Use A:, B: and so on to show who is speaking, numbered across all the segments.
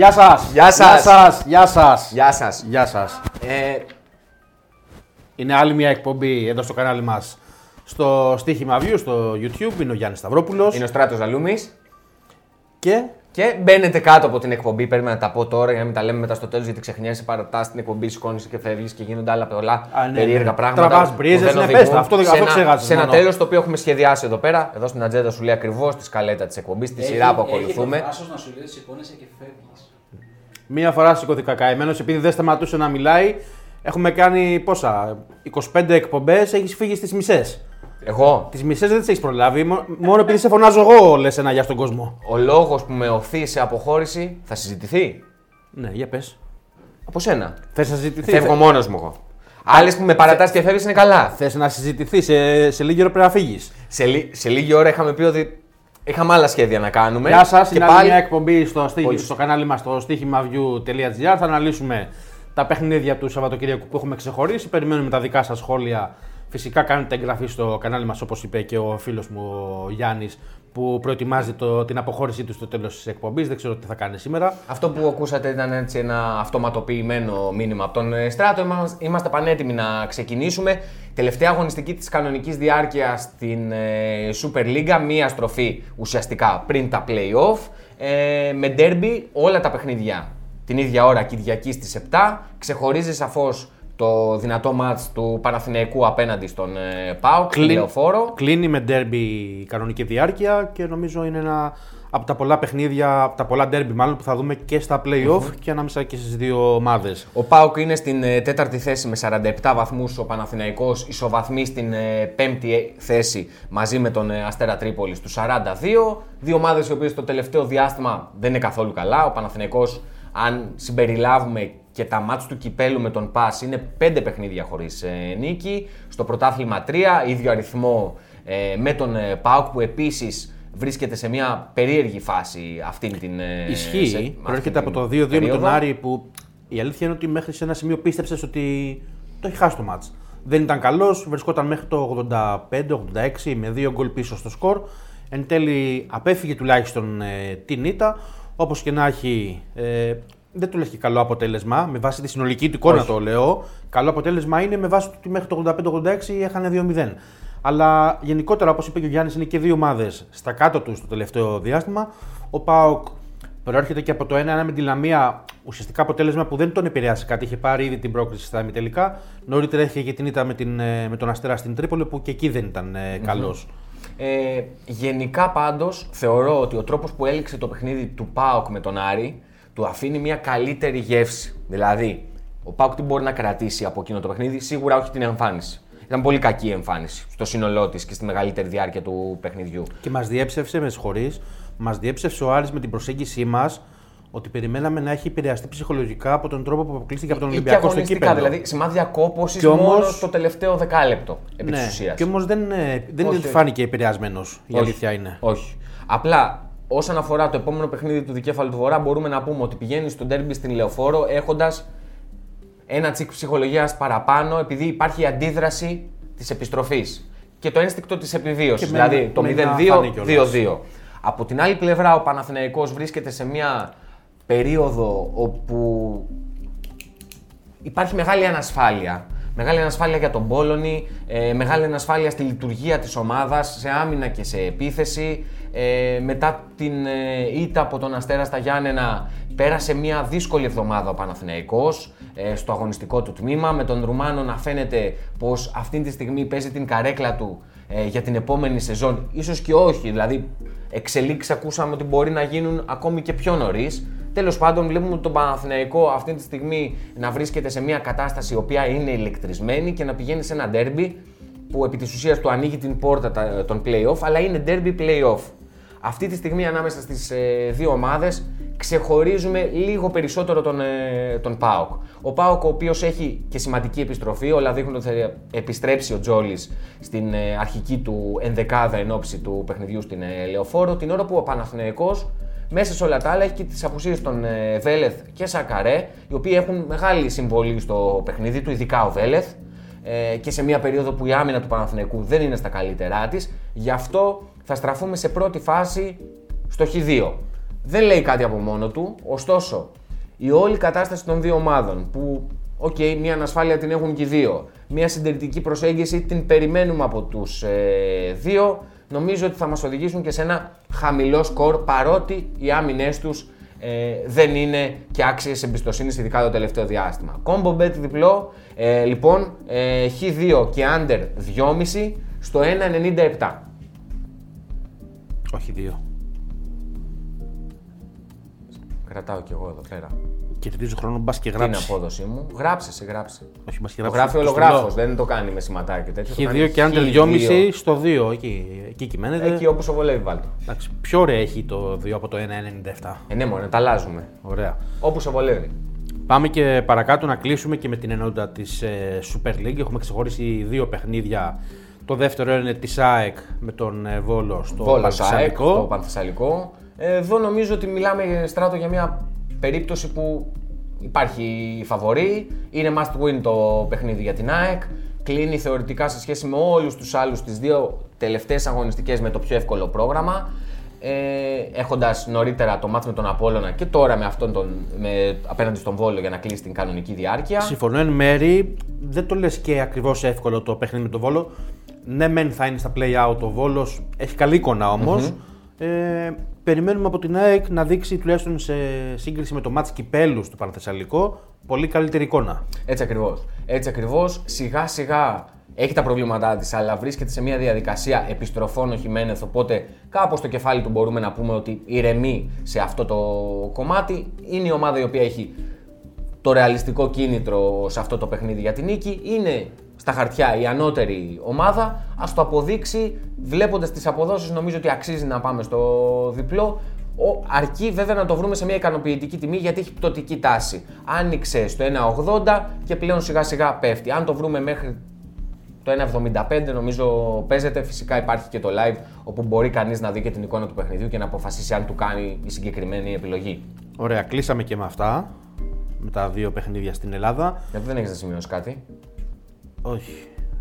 A: Γεια σας!
B: Γεια σας.
A: Γεια σας!
B: Γεια σας.
A: Γεια σας.
B: Ε,
A: Είναι άλλη μια εκπομπή εδώ στο κανάλι μας. Στο στοίχημα View στο YouTube είναι ο Γιάννης Σταυρόπουλος.
B: είναι ο Στράτος Ζαλούμης
A: Και
B: και μπαίνετε κάτω από την εκπομπή. Πρέπει να τα πω τώρα για να μην τα λέμε μετά στο τέλος γιατί ξεχνιέσαι, παρατά την εκπομπή, σηκώνει και φεύγεις και γίνονται άλλα πολλά
A: Α, ναι,
B: περίεργα
A: ναι.
B: πράγματα.
A: Τραβάς μπρίζες,
B: που δεν
A: ναι, πες
B: οδηγούν
A: τα, αυτό δεν-
B: σε
A: αυτό
B: ένα-
A: ξέχασες
B: Σε ένα
A: μόνο.
B: τέλος το οποίο έχουμε σχεδιάσει εδώ πέρα. Εδώ στην ατζέντα σου λέει ακριβώς τη σκαλέτα της εκπομπής, τη σειρά που ακολουθούμε.
C: Έχει το θράσος να σου λέει σηκώνεσαι και φεύγεις.
A: μία φορά σηκώθηκα καημένος επειδή δεν σταματούσε να μιλάει. Έχουμε κάνει πόσα, 25 εκπομπές, έχεις φύγει στις μισές.
B: Εγώ,
A: Τις μισές δεν τις έχεις προλάβει. μο- Μόνο επειδή σε φωνάζω εγώ, λες ένα γεια στον κόσμο.
B: ο λόγος που με οθεί σε αποχώρηση θα συζητηθεί;
A: Ναι, για πες.
B: από σένα.
A: Θες να συζητηθεί.
B: Φεύγω μόνος μου εγώ. Άλλες που με παρατάς και φεύγεις είναι καλά.
A: Θες να συζητηθεί. Σε, σε λίγη ώρα πρέπει να φύγεις.
B: Σε, λι- σε λίγη ώρα είχαμε πει ότι είχαμε άλλα σχέδια να κάνουμε.
A: Γεια σας,
B: και
A: είναι άλλη
B: πάλι
A: μια εκπομπή στο, στίχη-
B: Πολύ.
A: στο κανάλι μας στο στοίχημaview.gr. Θα αναλύσουμε τα παιχνίδια του Σαββατοκύριακου που έχουμε ξεχωρίσει. Περιμένουμε τα δικά σας σχόλια. Φυσικά κάνετε εγγραφή στο κανάλι μας, όπως είπε και ο φίλος μου ο Γιάννης, που προετοιμάζει το, την αποχώρησή του στο τέλος της εκπομπής. Δεν ξέρω τι θα κάνει σήμερα.
B: Αυτό που ακούσατε ήταν έτσι ένα αυτοματοποιημένο μήνυμα από τον ε, Στράτο. Είμα- Είμαστε πανέτοιμοι να ξεκινήσουμε. Τελευταία αγωνιστική της κανονικής διάρκειας στην ε, Super League, μία στροφή ουσιαστικά πριν τα play-off, ε, με derby όλα τα παιχνίδια την ίδια ώρα Κυριακής στις 7. Ξεχωρίζει σαφώς το δυνατό μάτς του Παναθηναϊκού απέναντι στον ε, ΠΑΟΚ, στον Λεωφόρο.
A: κλείνει με ντέρμπι η κανονική διάρκεια και νομίζω είναι ένα από τα πολλά παιχνίδια, από τα πολλά ντέρμπι μάλλον που θα δούμε και στα play-off και ανάμεσα και στις δύο ομάδες.
B: Ο Πάουκ είναι στην ε, τέταρτη θέση με 47 βαθμούς, ο Παναθηναϊκός ισοβαθμεί στην ε, πέμπτη ε, θέση μαζί με τον ε, Αστέρα Τρίπολη στους 42. Δύο ομάδες οι οποίες το τελευταίο διάστημα δεν είναι καθόλου καλά. Ο Παναθηναϊκός, αν συμπεριλάβουμε και τα μάτς του Κυπέλου με τον ΠΑΣ, είναι πέντε παιχνίδια χωρίς ε, νίκη. Στο πρωτάθλημα 3, ίδιο αριθμό ε, με τον ε, Πάουκ που επίσης βρίσκεται σε μια περίεργη φάση αυτήν την ε, σε-
A: Ισχύει.
B: αυτή
A: Προέρχεται από
B: την
A: το 2-2 με τον
B: περίοδο.
A: Άρη που η αλήθεια είναι ότι μέχρι σε ένα σημείο πίστεψες ότι το έχει χάσει το μάτς. Δεν ήταν καλός, βρισκόταν μέχρι το 85-86 με δύο γκολ πίσω στο σκορ. Εν τέλει απέφυγε τουλάχιστον ε, την ήττα. Όπως και να έχει, ε, δεν του λες και καλό αποτέλεσμα. Με βάση τη συνολική του εικόνα το λέω. Καλό αποτέλεσμα είναι με βάση το ότι μέχρι το 85-86 έχανε 2-0. Αλλά γενικότερα, όπως είπε και ο Γιάννης, είναι και δύο ομάδες στα κάτω τους στο τελευταίο διάστημα. Ο Πάοκ προέρχεται και από το 1-1 με τη Λαμία. Ουσιαστικά αποτέλεσμα που δεν τον επηρεάσει κάτι. Είχε πάρει ήδη την πρόκριση στα ημιτελικά. Νωρίτερα είχε και την ήττα με, την, ε, με τον Αστέρα στην Τρίπολη, που και εκεί δεν ήταν ε, καλός.
B: Ε, γενικά πάντως θεωρώ ότι ο τρόπος που έληξε το παιχνίδι του ΠΑΟΚ με τον Άρη του αφήνει μια καλύτερη γεύση. Δηλαδή, ο ΠΑΟΚ τι μπορεί να κρατήσει από εκείνο το παιχνίδι, σίγουρα όχι την εμφάνιση. Ήταν πολύ κακή η εμφάνιση στο σύνολό της και στη μεγαλύτερη διάρκεια του παιχνιδιού.
A: Και μας διέψευσε, με συγχωρείς, μας διέψευσε ο Άρης με την προσέγγιση μας ότι περιμέναμε να έχει επηρεαστεί ψυχολογικά από τον τρόπο που αποκλείστηκε από τον
B: Ή και
A: Ολυμπιακό στο
B: αγωνιστικά,
A: κύπελο.
B: δηλαδή σημάδια κόπωσης
A: Κι όμως-
B: μόνο στο τελευταίο δεκάλεπτο επί της
A: ναι,
B: ουσίας.
A: και όμως δεν, ε, δεν
B: Όχι,
A: είναι-
B: όχι.
A: φάνηκε επηρεασμένος. Η
B: Όχι.
A: αλήθεια είναι.
B: Όχι. Απλά όσον αφορά το επόμενο παιχνίδι του Δικέφαλου του Βορρά, μπορούμε να πούμε ότι πηγαίνει στο ντέρμπι στην Λεωφόρο έχοντας ένα τσικ ψυχολογίας παραπάνω, επειδή υπάρχει η αντίδραση της επιστροφής και το ένστικτο της επιβίωσης.
A: Και με
B: Δηλαδή
A: ένα-
B: το
A: με ένα φάνη κιόλας.
B: 0-2-2-2. Από την άλλη πλευρά, ο Παναθηναϊκός βρίσκεται σε μια περίοδο όπου υπάρχει μεγάλη ανασφάλεια. Μεγάλη ανασφάλεια για τον Πόλωνη, ε, μεγάλη ανασφάλεια στη λειτουργία της ομάδας, σε άμυνα και σε επίθεση. Ε, μετά την ε, ήττα από τον Αστέρα στα Γιάννενα πέρασε μια δύσκολη εβδομάδα ο Παναθηναϊκός ε, στο αγωνιστικό του τμήμα με τον Ρουμάνο να φαίνεται πως αυτή τη στιγμή παίζει την καρέκλα του ε, για την επόμενη σεζόν. Ίσως και όχι, δηλαδή εξελίξεις ακούσαμε ότι μπορεί να γίνουν ακόμη και πιο νωρίς. Τέλος πάντων, βλέπουμε τον Παναθηναϊκό αυτή τη στιγμή να βρίσκεται σε μια κατάσταση η οποία είναι ηλεκτρισμένη και να πηγαίνει σε ένα ντέρμπι που επί της ουσίας του ανοίγει την πόρτα τα- των play-off, αλλά είναι derby play-off. Αυτή τη στιγμή ανάμεσα στις ε, δύο ομάδες ξεχωρίζουμε λίγο περισσότερο τον, ε, τον ΠΑΟΚ. Ο ΠΑΟΚ ο οποίος έχει και σημαντική επιστροφή, όλα δείχνουν ότι θα επιστρέψει ο Τζόλης στην ε, αρχική του ενδεκάδα εν ώψη του παιχνιδιού στην ε, Λεωφόρο, την ώρα που ο Παναθηναϊκός μέσα σε όλα τα άλλα έχει και τις απουσίες των ε, Βέλεθ και Σακαρέ, οι οποίοι έχουν μεγάλη συμβολή στο παιχνίδι του, ειδικά ο Βέλεθ. Ε, και σε μια περίοδο που η άμυνα του Παναθηναϊκού δεν είναι στα καλύτερά της. Γι' αυτό θα στραφούμε σε πρώτη φάση στο Χ2. δεν λέει κάτι από μόνο του. Ωστόσο, η όλη κατάσταση των δύο ομάδων που, οκ, μια ανασφάλεια την έχουν και οι δύο, μια συντηρητική προσέγγιση την περιμένουμε από τους ε, δύο, νομίζω ότι θα μας οδηγήσουν και σε ένα χαμηλό σκορ παρότι οι άμυνές τους ε, δεν είναι και άξιες εμπιστοσύνης, ειδικά το τελευταίο διάστημα. Combo bet διπλό, ε, λοιπόν, ε, Χ2 και under 2,5 στο 1,97.
A: Όχι δύο.
B: Κρατάω κι εγώ εδώ πέρα.
A: Κερδίζω χρόνο, μπας και
B: Τι είναι η
A: γράψει.
B: απόδοσή μου; Γράψε, σε γράψε.
A: Όχι, μπας και
B: Το
A: γράψει.
B: γράφει
A: στο
B: ολογράφος,
A: στυλό.
B: δεν το κάνει με σηματάκι τέτοιο. το
A: Χ2
B: κάνει
A: και under
B: Χ2.
A: 2,5 στο 2. Εκεί, εκεί κυμαίνεται.
B: Εκεί όπως το βολεύει, βάλτε.
A: Εντάξει, πιο ωραία έχει το 2 από το 1,97.
B: Ε, ναι, μόνο, τα αλλάζουμε.
A: Ωραία.
B: Όπως σε βολεύει.
A: Πάμε και παρακάτω να κλείσουμε και με την ενότητα της Super League. Έχουμε ξεχωρίσει δύο παιχνίδια. Το δεύτερο είναι της ΑΕΚ με τον ε, Βόλο στο
B: Βόλο ΑΕΚ,
A: Πανθεσσαλικό.
B: το Πανθεσσαλικό. Εδώ νομίζω ότι μιλάμε στράτο για μια περίπτωση που υπάρχει φαβορή. Είναι must win το παιχνίδι για την ΑΕΚ. Κλείνει θεωρητικά σε σχέση με όλους τους άλλους τις δύο τελευταίες αγωνιστικές με το πιο εύκολο πρόγραμμα. Ε, έχοντας νωρίτερα το μάτς με τον Απόλλωνα και τώρα με αυτόν τον, με, απέναντι στον Βόλο για να κλείσει την κανονική διάρκεια.
A: Συμφωνώ εν μέρη. Δεν το λες και ακριβώς εύκολο το παιχνίδι με τον Βόλο. Ναι, μεν θα είναι στα play out ο Βόλος. Έχει καλή εικόνα όμως. Ε, περιμένουμε από την ΑΕΚ να δείξει τουλάχιστον σε σύγκριση με το μάτς κυπέλους του Πανθεσσαλικό πολύ καλύτερη εικόνα.
B: Έτσι ακριβώς. Έτσι ακριβώς. Σιγά σιγά έχει τα προβλήματά της, αλλά βρίσκεται σε μια διαδικασία επιστροφών ο Χιμένεθ. Οπότε κάπως στο κεφάλι του μπορούμε να πούμε ότι ηρεμεί σε αυτό το κομμάτι. Είναι η ομάδα η οποία έχει το ρεαλιστικό κίνητρο σε αυτό το παιχνίδι για την νίκη. Είναι στα χαρτιά η ανώτερη ομάδα. Α το αποδείξει. Βλέποντας τις αποδόσεις, νομίζω ότι αξίζει να πάμε στο διπλό. Ο, αρκεί βέβαια να το βρούμε σε μια ικανοποιητική τιμή γιατί έχει πτωτική τάση. Άνοιξε στο 1,80 και πλέον σιγά σιγά πέφτει. Αν το βρούμε μέχρι το 1,75 νομίζω παίζεται. Φυσικά υπάρχει και το live όπου μπορεί κανείς να δει και την εικόνα του παιχνιδιού και να αποφασίσει αν του κάνει η συγκεκριμένη επιλογή.
A: Ωραία, κλείσαμε και με αυτά. Με τα δύο παιχνίδια στην Ελλάδα.
B: Γιατί δεν έχεις να σημειώσεις κάτι;
A: Όχι.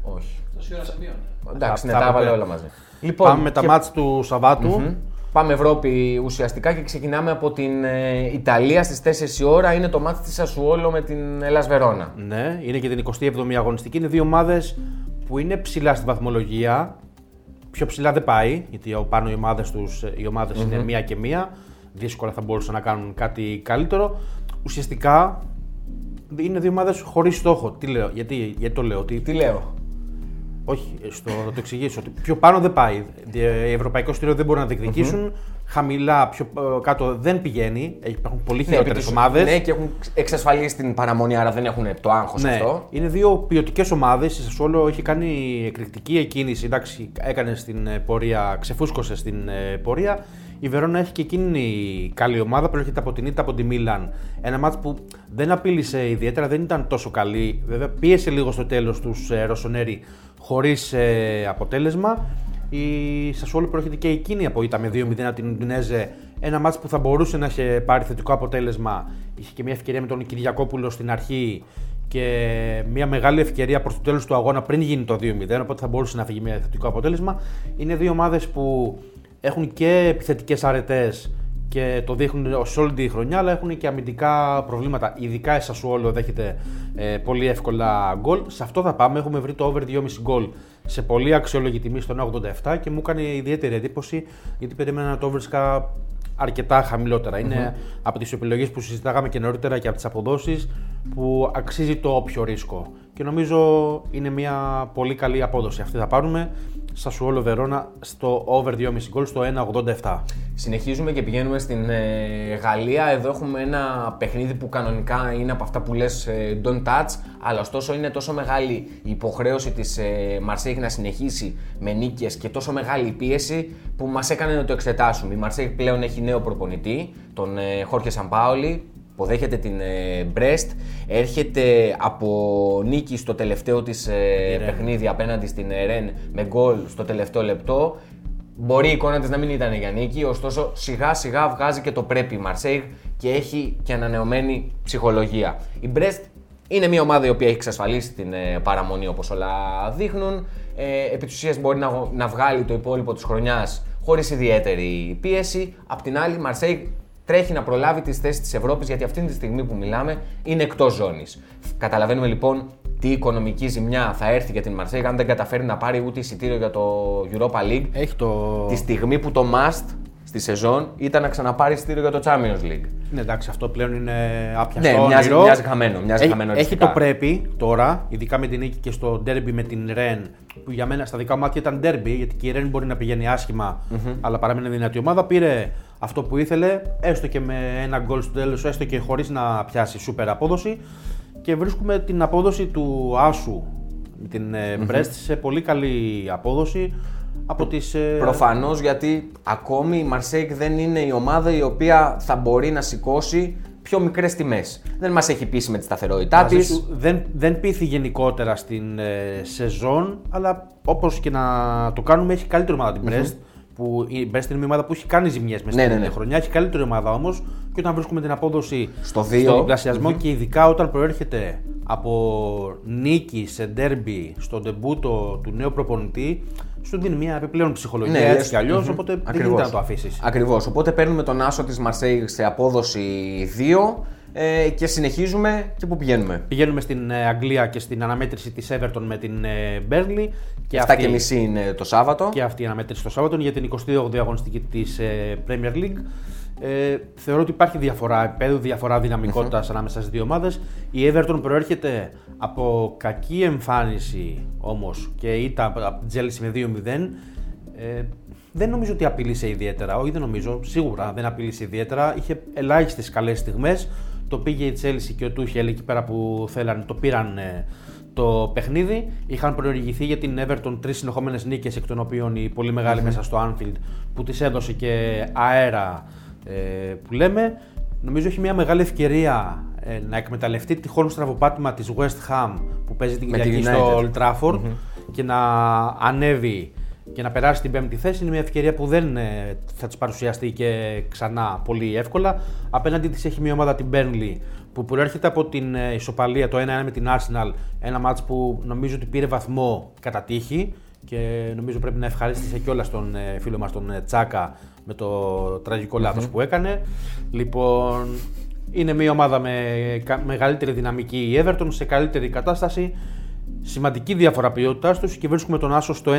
B: Όχι.
C: Τόση ώρα σημείωνε.
B: Εντάξει, ναι,
A: θα
B: τα έβαλε
A: πούμε.
B: όλα μαζί. Λοιπόν,
A: Πάμε με τα
B: και-
A: μάτς του σαββατου
B: Μμμ. Πάμε Ευρώπη ουσιαστικά και ξεκινάμε από την ε, Ιταλία στις 4 η ώρα. Είναι το μάτι της Ασουόλο με την Ελλάς Βερόνα.
A: Ναι, είναι και την 27η αγωνιστική. Είναι δύο ομάδες που είναι ψηλά στη βαθμολογία. Πιο ψηλά δεν πάει, γιατί από πάνω οι ομάδες τους οι ομαδες είναι μία και μία. Δύσκολα θα μπορούσαν να κάνουν κάτι καλύτερο. Ουσιαστικά είναι δύο ομάδες χωρίς στόχο. Τι λέω, γιατί, γιατί το λέω, ότι
B: Τι λέω;
A: όχι, στο, να το εξηγήσω. Ότι πιο πάνω δεν πάει. Ε, Ευρωπαϊκό στήριο δεν μπορούν να διεκδικησουν Χαμηλά, πιο ε, κάτω δεν πηγαίνει. Υπάρχουν πολύ
B: Ναι,
A: χειρότερες
B: επί της-
A: ομάδες.
B: Ναι, και έχουν εξασφαλίσει την παραμονή, άρα δεν έχουν το άγχος
A: Ναι,
B: αυτό.
A: είναι δύο ποιοτικές ομάδες. Η Σασουόλο έχει κάνει εκρηκτική εκκίνηση. Εντάξει, έκανε στην ε, πορεία, ξεφούσκωσε στην ε, πορεία. Η Βερόνα έχει και εκείνη καλή ομάδα. Προέρχεται από την Ήττα από τη Μίλαν. Ένα μάτς που δεν απείλησε ιδιαίτερα, δεν ήταν τόσο καλή. Βέβαια, πίεσε λίγο στο τέλος τους ε, Ρωσονέρη χωρίς αποτέλεσμα. Η Σασουόλο προέρχεται και εκείνη από ήττα με 2-0 από την Ουντινέζε. Ένα μάτς που θα μπορούσε να είχε πάρει θετικό αποτέλεσμα. Είχε και μια ευκαιρία με τον Κυριακόπουλο στην αρχή και μια μεγάλη ευκαιρία προς το τέλος του αγώνα πριν γίνει το 2-0. Οπότε θα μπορούσε να φύγει μια θετικό αποτέλεσμα. Είναι δύο ομάδες που έχουν και επιθετικές αρετές και το δείχνουν σε όλη τη χρονιά, αλλά έχουν και αμυντικά προβλήματα. Ειδικά η Σασουόλο δέχεται ε, πολύ εύκολα γκολ. Σε αυτό θα πάμε. Έχουμε βρει το over 2,5 γκολ σε πολύ αξιόλογη τιμή στο 1,87 και μου έκανε ιδιαίτερη εντύπωση γιατί περίμενα να το βρίσκα αρκετά χαμηλότερα. Είναι από τις επιλογές που συζητάγαμε και νωρίτερα και από τις αποδόσεις που αξίζει το όποιο ρίσκο. Και νομίζω είναι μια πολύ καλή απόδοση. Αυτή θα πάρουμε. Σασουόλο Βερόνα στο over 2,5 γκολ στο 1,87.
B: Συνεχίζουμε και πηγαίνουμε στην ε, Γαλλία. Εδώ έχουμε ένα παιχνίδι που κανονικά είναι από αυτά που λες ε, don't touch, αλλά ωστόσο είναι τόσο μεγάλη η υποχρέωση της ε, Μαρσέιγ να συνεχίσει με νίκες και τόσο μεγάλη η πίεση που μας έκανε να το εξετάσουμε. Η Μαρσέιγ πλέον έχει νέο προπονητή, τον ε, Χόρχε Σαμπάολι, υποδέχεται την ε, Brest, έρχεται από νίκη στο τελευταίο της ε, παιχνίδι απέναντι στην ε, Ρεν με γκολ στο τελευταίο λεπτό. Μπορεί η εικόνα της να μην ήταν για νίκη, ωστόσο σιγά σιγά βγάζει και το πρέπει η Μαρσέιγ και έχει και ανανεωμένη ψυχολογία. Η Brest είναι μια ομάδα η οποία έχει εξασφαλίσει την ε, παραμονή όπως όλα δείχνουν. Ε, επί της ουσίας μπορεί να, να βγάλει το υπόλοιπο της χρονιάς χωρίς ιδιαίτερη πίεση. Απ' την άλλη η Μαρσέιγ τρέχει να προλάβει τις θέσεις της Ευρώπης γιατί αυτή τη στιγμή που μιλάμε είναι εκτός ζώνης. Καταλαβαίνουμε λοιπόν τι οικονομική ζημιά θα έρθει για την Μαρσέγ αν δεν καταφέρει να πάρει ούτε εισιτήριο για το Europa League.
A: Έχει το.
B: Τη στιγμή που το must στη σεζόν ήταν να ξαναπάρει εισιτήριο για το Champions League.
A: Ναι, εντάξει, αυτό πλέον είναι άπιαστο.
B: Ναι, μοιάζει,
A: όνειρο.
B: μοιάζει χαμένο. Μοιάζει
A: Έχει,
B: χαμένο
A: έχει
B: οριστικά.
A: το πρέπει τώρα, ειδικά με την νίκη και στο derby με την Ρεν, που για μένα στα δικά μου μάτια ήταν derby, γιατί και η Ρεν μπορεί να πηγαίνει άσχημα, αλλά παραμένει δυνατή ομάδα. Πήρε αυτό που ήθελε, έστω και με ένα γκολ στο τέλος, έστω και χωρίς να πιάσει σούπερ απόδοση. Και βρίσκουμε την απόδοση του Άσου με την mm Brest σε πολύ καλή απόδοση από τις... ε,
B: Προφανώς γιατί ακόμη η Μαρσέικ δεν είναι η ομάδα η οποία θα μπορεί να σηκώσει πιο μικρές τιμές. Δεν μας έχει πείσει με τη σταθερότητά
A: Μαζί
B: της.
A: σου, δεν, δεν πείθει γενικότερα στην ε, σεζόν, αλλά όπως και να το κάνουμε, έχει καλύτερη ομάδα την Brest. Που η Brest είναι μια ομάδα που έχει κάνει ζημιές μέσα
B: Ναι,
A: στην
B: ναι, ναι.
A: χρονιά. Έχει καλύτερη ομάδα όμως. Και όταν βρίσκουμε την απόδοση
B: Στο δύο.
A: στον διπλασιασμο και ειδικά όταν προέρχεται από νίκη σε ντέρμπι στο ντεμπούτο του νέου προπονητή, σου δίνει μια επιπλέον ψυχολογία
B: Ναι,
A: έτσι
B: λες,
A: κι αλλιώς.
B: μμμ.
A: Οπότε δεν
B: Ακριβώς.
A: γίνεται να το αφήσεις.
B: Ακριβώς. Οπότε παίρνουμε τον άσο της Μαρσέη σε απόδοση 2 ε, και συνεχίζουμε και πού πηγαίνουμε.
A: Πηγαίνουμε στην ε, Αγγλία και στην αναμέτρηση της Everton με την ε, Burnley. Και
B: 7
A: αυτή-
B: και μισή είναι το Σάββατο.
A: και αυτή η αναμέτρηση το Σάββατο για την 28η αγωνιστική της Premier League. Ε, θεωρώ ότι υπάρχει διαφορά επίπεδου, διαφορά δυναμικότητας ανάμεσα στις δύο ομάδες. Η Everton προέρχεται από κακή εμφάνιση όμως και ήττα από από την Chelsea με 2-0. Ε, δεν νομίζω ότι απειλήσε ιδιαίτερα. Όχι, δεν νομίζω. Σίγουρα δεν απειλήσε ιδιαίτερα. Είχε ελάχιστες καλές στιγμές. Το πήγε η Chelsea και ο Τούχελ εκεί πέρα που θέλανε, το πήραν ε, το παιχνίδι. Είχαν προηγηθεί για την Everton τρεις συνεχόμενες νίκες, εκ των οποίων η πολύ μεγάλη μέσα στο Anfield που τη έδωσε και αέρα ε, που λέμε. Νομίζω έχει μια μεγάλη ευκαιρία ε, να εκμεταλλευτεί τυχόν στραβοπάτημα της West Ham που παίζει την
B: Με τη
A: Κυριακή στο
B: United.
A: Old Trafford και να ανέβει και να περάσει την πέμπτη θέση είναι μια ευκαιρία που δεν ε, θα της παρουσιαστεί και ξανά πολύ εύκολα. Απέναντι της έχει μια ομάδα την Burnley που προέρχεται από την ε, ισοπαλία το 1-1 με την Arsenal. Ένα μάτς που νομίζω ότι πήρε βαθμό κατά τύχη και νομίζω πρέπει να ευχαρίστησε κιόλας τον ε, φίλο μας τον ε, Τσάκα με το τραγικό λάθος που έκανε. Λοιπόν, είναι μια ομάδα με κα- μεγαλύτερη δυναμική η Everton, σε καλύτερη κατάσταση. Σημαντική διαφορά ποιότητάς τους και βρίσκουμε τον Άσο στο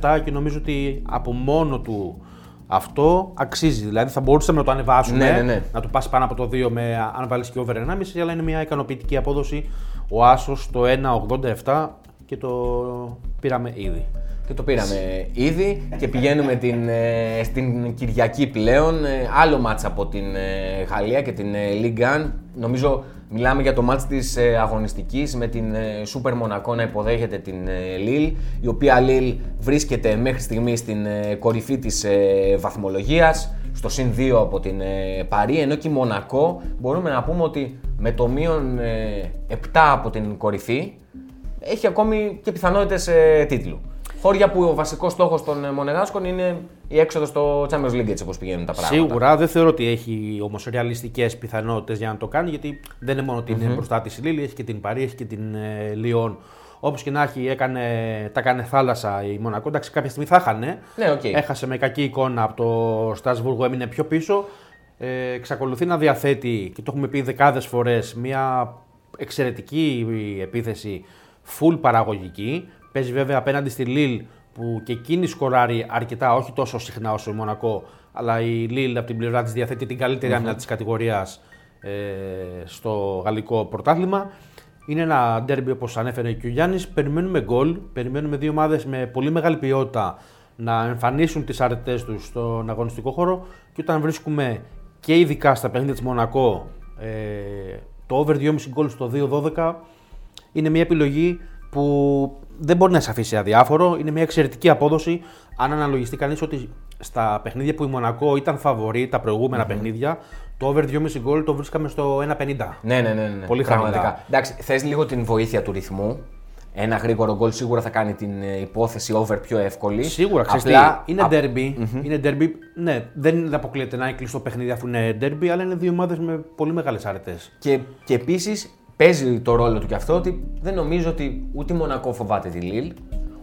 A: 1,87 και νομίζω ότι από μόνο του αυτό αξίζει. Δηλαδή θα μπορούσαμε να το ανεβάσουμε,
B: Ναι, ναι, ναι.
A: να το πας πάνω από το 2 με αν βάλεις και over 1,5, αλλά είναι μια ικανοποιητική απόδοση. Ο Άσος στο 1,87 και το πήραμε ήδη.
B: Και το πήραμε ήδη και πηγαίνουμε την, ε, στην Κυριακή πλέον. Ε, άλλο μάτς από την ε, Γαλλία και την ε, Ligue 1. Νομίζω μιλάμε για το μάτς της ε, αγωνιστικής με την ε, Super Monaco να υποδέχεται την ε, Lille, η οποία Lille βρίσκεται μέχρι στιγμή στην ε, κορυφή της ε, βαθμολογίας, στο συν 2 από την ε, Παρή, ενώ και η Μονακό μπορούμε να πούμε ότι με το μείον ε, 7 από την κορυφή έχει ακόμη και πιθανότητες ε, τίτλου. Χώρια που ο βασικός στόχος των ε, Μονεγάσκων είναι η έξοδος στο Champions League έτσι όπως πηγαίνουν τα πράγματα.
A: Σίγουρα δεν θεωρώ ότι έχει όμως ρεαλιστικές πιθανότητες για να το κάνει, γιατί δεν είναι μόνο ότι είναι μπροστά της η Λιλ, έχει και την Παρί, έχει και την ε, Λιόν. Όπως και να έχει, έκανε, τα έκανε θάλασσα η Μονακό. Εντάξει, κάποια στιγμή θα είχανε.
B: Ναι, οκ.
A: Έχασε με κακή εικόνα από το Στρασβούργο, έμεινε πιο πίσω. Ε, εξακολουθεί να διαθέτει, και το έχουμε πει δεκάδες φορές, μια εξαιρετική επίθεση full παραγωγική. Παίζει βέβαια απέναντι στη Λίλ που και εκείνη σκοράρει αρκετά, όχι τόσο συχνά όσο η Μονακό, αλλά η Λίλ από την πλευρά της διαθέτει την καλύτερη άμυνα της κατηγορίας ε, στο γαλλικό πρωτάθλημα. Είναι ένα ντέρμπι όπως ανέφερε και ο Γιάννης. Περιμένουμε γκολ. Περιμένουμε δύο ομάδες με πολύ μεγάλη ποιότητα να εμφανίσουν τις αρετές τους στον αγωνιστικό χώρο. Και όταν βρίσκουμε και ειδικά στα παιχνίδια της Μονακό ε, το over 2,5 γκολ στο 2-12 είναι μια επιλογή που δεν μπορεί να σε αφήσει αδιάφορο. Είναι μια εξαιρετική απόδοση. Αν αναλογιστεί κανείς ότι στα παιχνίδια που η Μονακό ήταν φαβορή, τα προηγουμενα παιχνίδια, το over 2,5 γκολ το βρίσκαμε στο 1,50.
B: Ναι, ναι, ναι. ναι.
A: Πολύ
B: Πραγματικά.
A: χαμηλά.
B: Εντάξει, θες λίγο την βοήθεια του ρυθμού. Ένα γρήγορο γκολ σίγουρα θα κάνει την ε, υπόθεση over πιο εύκολη.
A: Σίγουρα, ξέρεις
B: Απλά,
A: τι, είναι
B: α-
A: derby. Είναι derby. Ναι, δεν αποκλείεται να είναι κλειστό παιχνίδι αφού είναι derby, αλλά είναι δύο ομάδες με πολύ μεγάλες αρετές.
B: Και, και επίσης παίζει το ρόλο του και αυτό ότι δεν νομίζω ότι ούτε η Μονακό φοβάται τη Λίλ,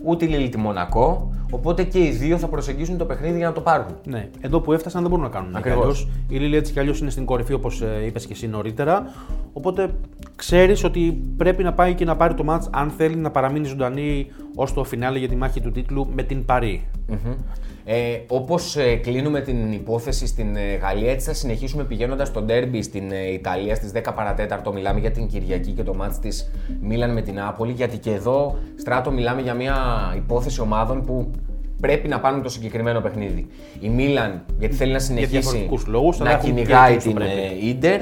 B: ούτε η Λίλη τη Μονακό. Οπότε και οι δύο θα προσεγγίσουν το παιχνίδι για να το πάρουν.
A: Ναι, εδώ που έφτασαν δεν μπορούν να κάνουν.
B: Ακριβώς.
A: Ακριβώς. Η Λίλη έτσι κι αλλιώς είναι στην κορυφή όπως είπες και εσύ νωρίτερα. Οπότε ξέρεις ότι πρέπει να πάει και να πάρει το μάτς αν θέλει να παραμείνει ζωντανή ως το φινάλε για τη μάχη του τίτλου με την Παρή.
B: Ε, Όπως κλείνουμε την υπόθεση στην ε, Γαλλία, έτσι θα συνεχίσουμε πηγαίνοντας στο ντέρμπι στην ε, Ιταλία στις 10 παρατέταρτο. Μιλάμε για την Κυριακή και το μάτς της Μίλαν με την Νάπολη. Γιατί και εδώ, Στράτο, μιλάμε για μια υπόθεση ομάδων που πρέπει να πάρουν το συγκεκριμένο παιχνίδι. Η Μίλαν, γιατί θέλει να συνεχίσει
A: διαφορετικούς λόγους, αλλά
B: να
A: έχουν και
B: κυνηγάει
A: εκείνους
B: την
A: που πρέπει.
B: ε, Ίντερ.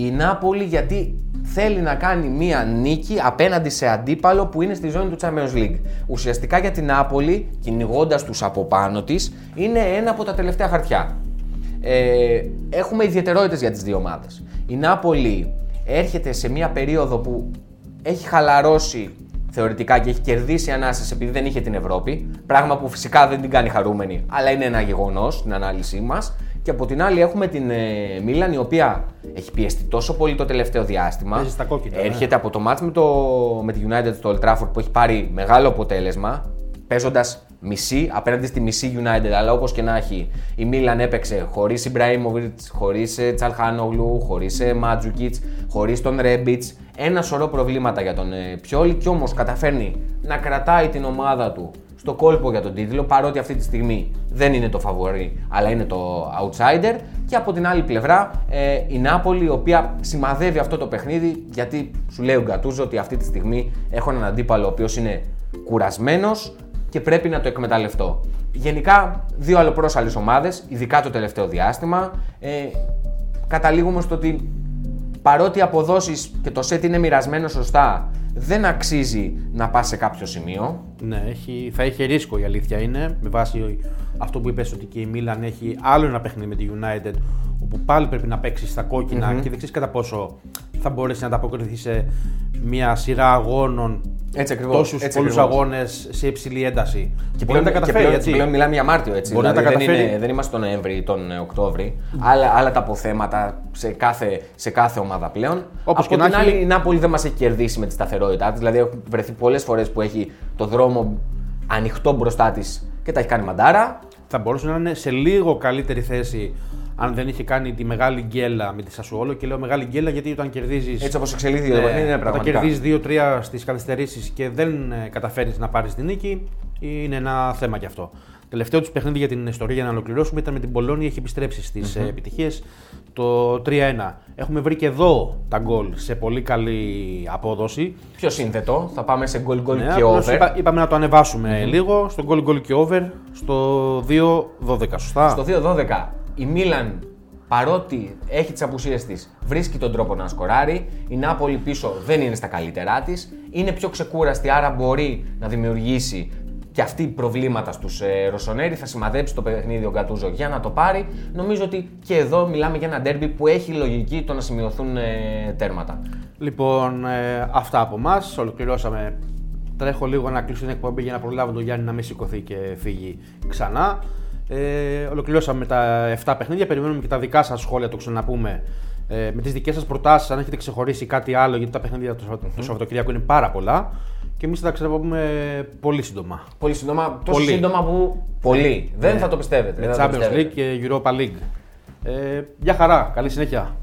B: Η Νάπολη, γιατί θέλει να κάνει μία νίκη απέναντι σε αντίπαλο που είναι στη ζώνη του Champions League. Ουσιαστικά για την Νάπολη, κυνηγώντας τους από πάνω της, είναι ένα από τα τελευταία χαρτιά. Ε, έχουμε ιδιαιτερότητες για τις δύο ομάδες. Η Νάπολη έρχεται σε μία περίοδο που έχει χαλαρώσει θεωρητικά και έχει κερδίσει ανάσες επειδή δεν είχε την Ευρώπη. Πράγμα που φυσικά δεν την κάνει χαρούμενη, αλλά είναι ένα γεγονός στην ανάλυση μας. Και από την άλλη έχουμε την ε, Μίλαν η οποία έχει πιεστεί τόσο πολύ το τελευταίο διάστημα.
A: Παίζει στα κόκκινα, ναι.
B: Έρχεται από το μάτς με, το, με τη United στο Old Trafford που έχει πάρει μεγάλο αποτέλεσμα, παίζοντας μισή απέναντι στη μισή United. Αλλά όπως και να έχει, η Μίλαν έπαιξε χωρίς Ιμπραήμοβιτς, χωρίς Τσαλχάνογλου, χωρίς Μάτζουκιτ, χωρίς τον Ρέμπιτς. Ένα σωρό προβλήματα για τον ε, Πιόλη και όμως καταφέρνει να κρατάει την ομάδα του στο κόλπο για τον τίτλο, παρότι αυτή τη στιγμή δεν είναι το φαβορή, αλλά είναι το outsider. Και από την άλλη πλευρά ε, η Νάπολη, η οποία σημαδεύει αυτό το παιχνίδι, γιατί σου λέει ο Γκατούζο ότι αυτή τη στιγμή έχω έναν αντίπαλο ο οποίος είναι κουρασμένος και πρέπει να το εκμεταλλευτώ. Γενικά, δύο αλλοπρόσαλες ομάδες, ειδικά το τελευταίο διάστημα. Ε, καταλήγουμε στο ότι παρότι οι αποδόσεις και το σετ είναι μοιρασμένο σωστά, δεν αξίζει να πας σε κάποιο σημείο.
A: Ναι, έχει, θα είχε ρίσκο η αλήθεια είναι. Με βάση αυτό που είπες ότι και η Μίλαν έχει άλλο ένα παιχνίδι με τη United, όπου πάλι πρέπει να παίξει στα κοκκινα και δεν ξέρεις κατά πόσο θα μπορέσει να ανταποκριθεί σε μια σειρά αγώνων.
B: Έτσι ακριβώς,
A: Τόσους
B: έτσι
A: πολλούς
B: ακριβώς.
A: αγώνες σε υψηλή ένταση.
B: Και
A: Μπορεί να τα καταφέρει,
B: και πλέον,
A: έτσι.
B: και πλέον μιλάμε για Μάρτιο, έτσι.
A: Μπορεί να
B: δηλαδή
A: τα
B: δεν,
A: καταφέρει.
B: είναι, δεν είμαστε τον Νοέμβρη ή τον ε, Οκτώβρη. Άλλα, άλλα τα αποθέματα σε κάθε, σε κάθε ομάδα πλέον.
A: Όπως
B: Από
A: και
B: την
A: να
B: άλλη,
A: έχει-
B: η Νάπολη δεν μας έχει κερδίσει με τη σταθερότητά τη. Δηλαδή, έχουν βρεθεί πολλές φορές που έχει το δρόμο ανοιχτό μπροστά της και τα έχει κάνει μαντάρα.
A: Θα μπορούσε να είναι σε λίγο καλύτερη θέση αν δεν είχε κάνει τη μεγάλη γκέλα με τη Σασουόλο. Και λέω μεγάλη γκέλα γιατί όταν κερδίζει.
B: Έτσι όπως εξελίχθηκε το παιχνίδι, είναι
A: όταν
B: πραγματικά.
A: κερδίζεις 2-3 στις καθυστερήσεις και δεν καταφέρεις να πάρεις την νίκη, είναι ένα θέμα κι αυτό. Τελευταίο τους παιχνίδι για την ιστορία για να ολοκληρώσουμε ήταν με την Πολώνια, έχει επιστρέψει στις mm επιτυχίες το 3-1. Έχουμε βρει και εδώ τα γκολ σε πολύ καλή απόδοση.
B: Πιο σύνθετο, θα πάμε σε goal goal
A: Ναι,
B: και
A: απλώς
B: over.
A: είπα- είπαμε να το ανεβασουμε λίγο στο goal goal και over στο 2-12. Σωστά;
B: Στο 2-12 η Μίλαν παρότι έχει τις απουσίες της, βρίσκει τον τρόπο να σκοράρει. Η Νάπολη πίσω δεν είναι στα καλύτερά της. Είναι πιο ξεκούραστη, άρα μπορεί να δημιουργήσει και αυτή προβλήματα στους ε, Ρωσονέρι. Θα σημαδέψει το παιχνίδι ο Γκατούζο για να το πάρει. Νομίζω ότι και εδώ μιλάμε για ένα ντέρμπι που έχει λογική το να σημειωθούν ε, τέρματα.
A: Λοιπόν, ε, αυτά από εμά. Ολοκληρώσαμε. Τρέχω λίγο να κλείσω την εκπομπή για να προλάβω τον Γιάννη να μην σηκωθεί και φύγει ξανά. Ε, ολοκληρώσαμε τα 7 παιχνίδια. Περιμένουμε και τα δικά σας σχόλια, το ξαναπούμε. Ε, με τις δικές σας προτάσεις, αν έχετε ξεχωρίσει κάτι άλλο, γιατί τα παιχνίδια το, Σαββα- το Σαββατοκύριακο είναι πάρα πολλά. Και εμείς θα τα ξαναπούμε πολύ σύντομα.
B: Πολύ σύντομα, τόσο
A: Πολύ.
B: σύντομα που. Πολύ. Δεν θα το πιστεύετε.
A: Με
B: δεν θα το
A: Champions
B: πιστεύετε.
A: League και Europa League. Ε, για χαρά. Καλή συνέχεια.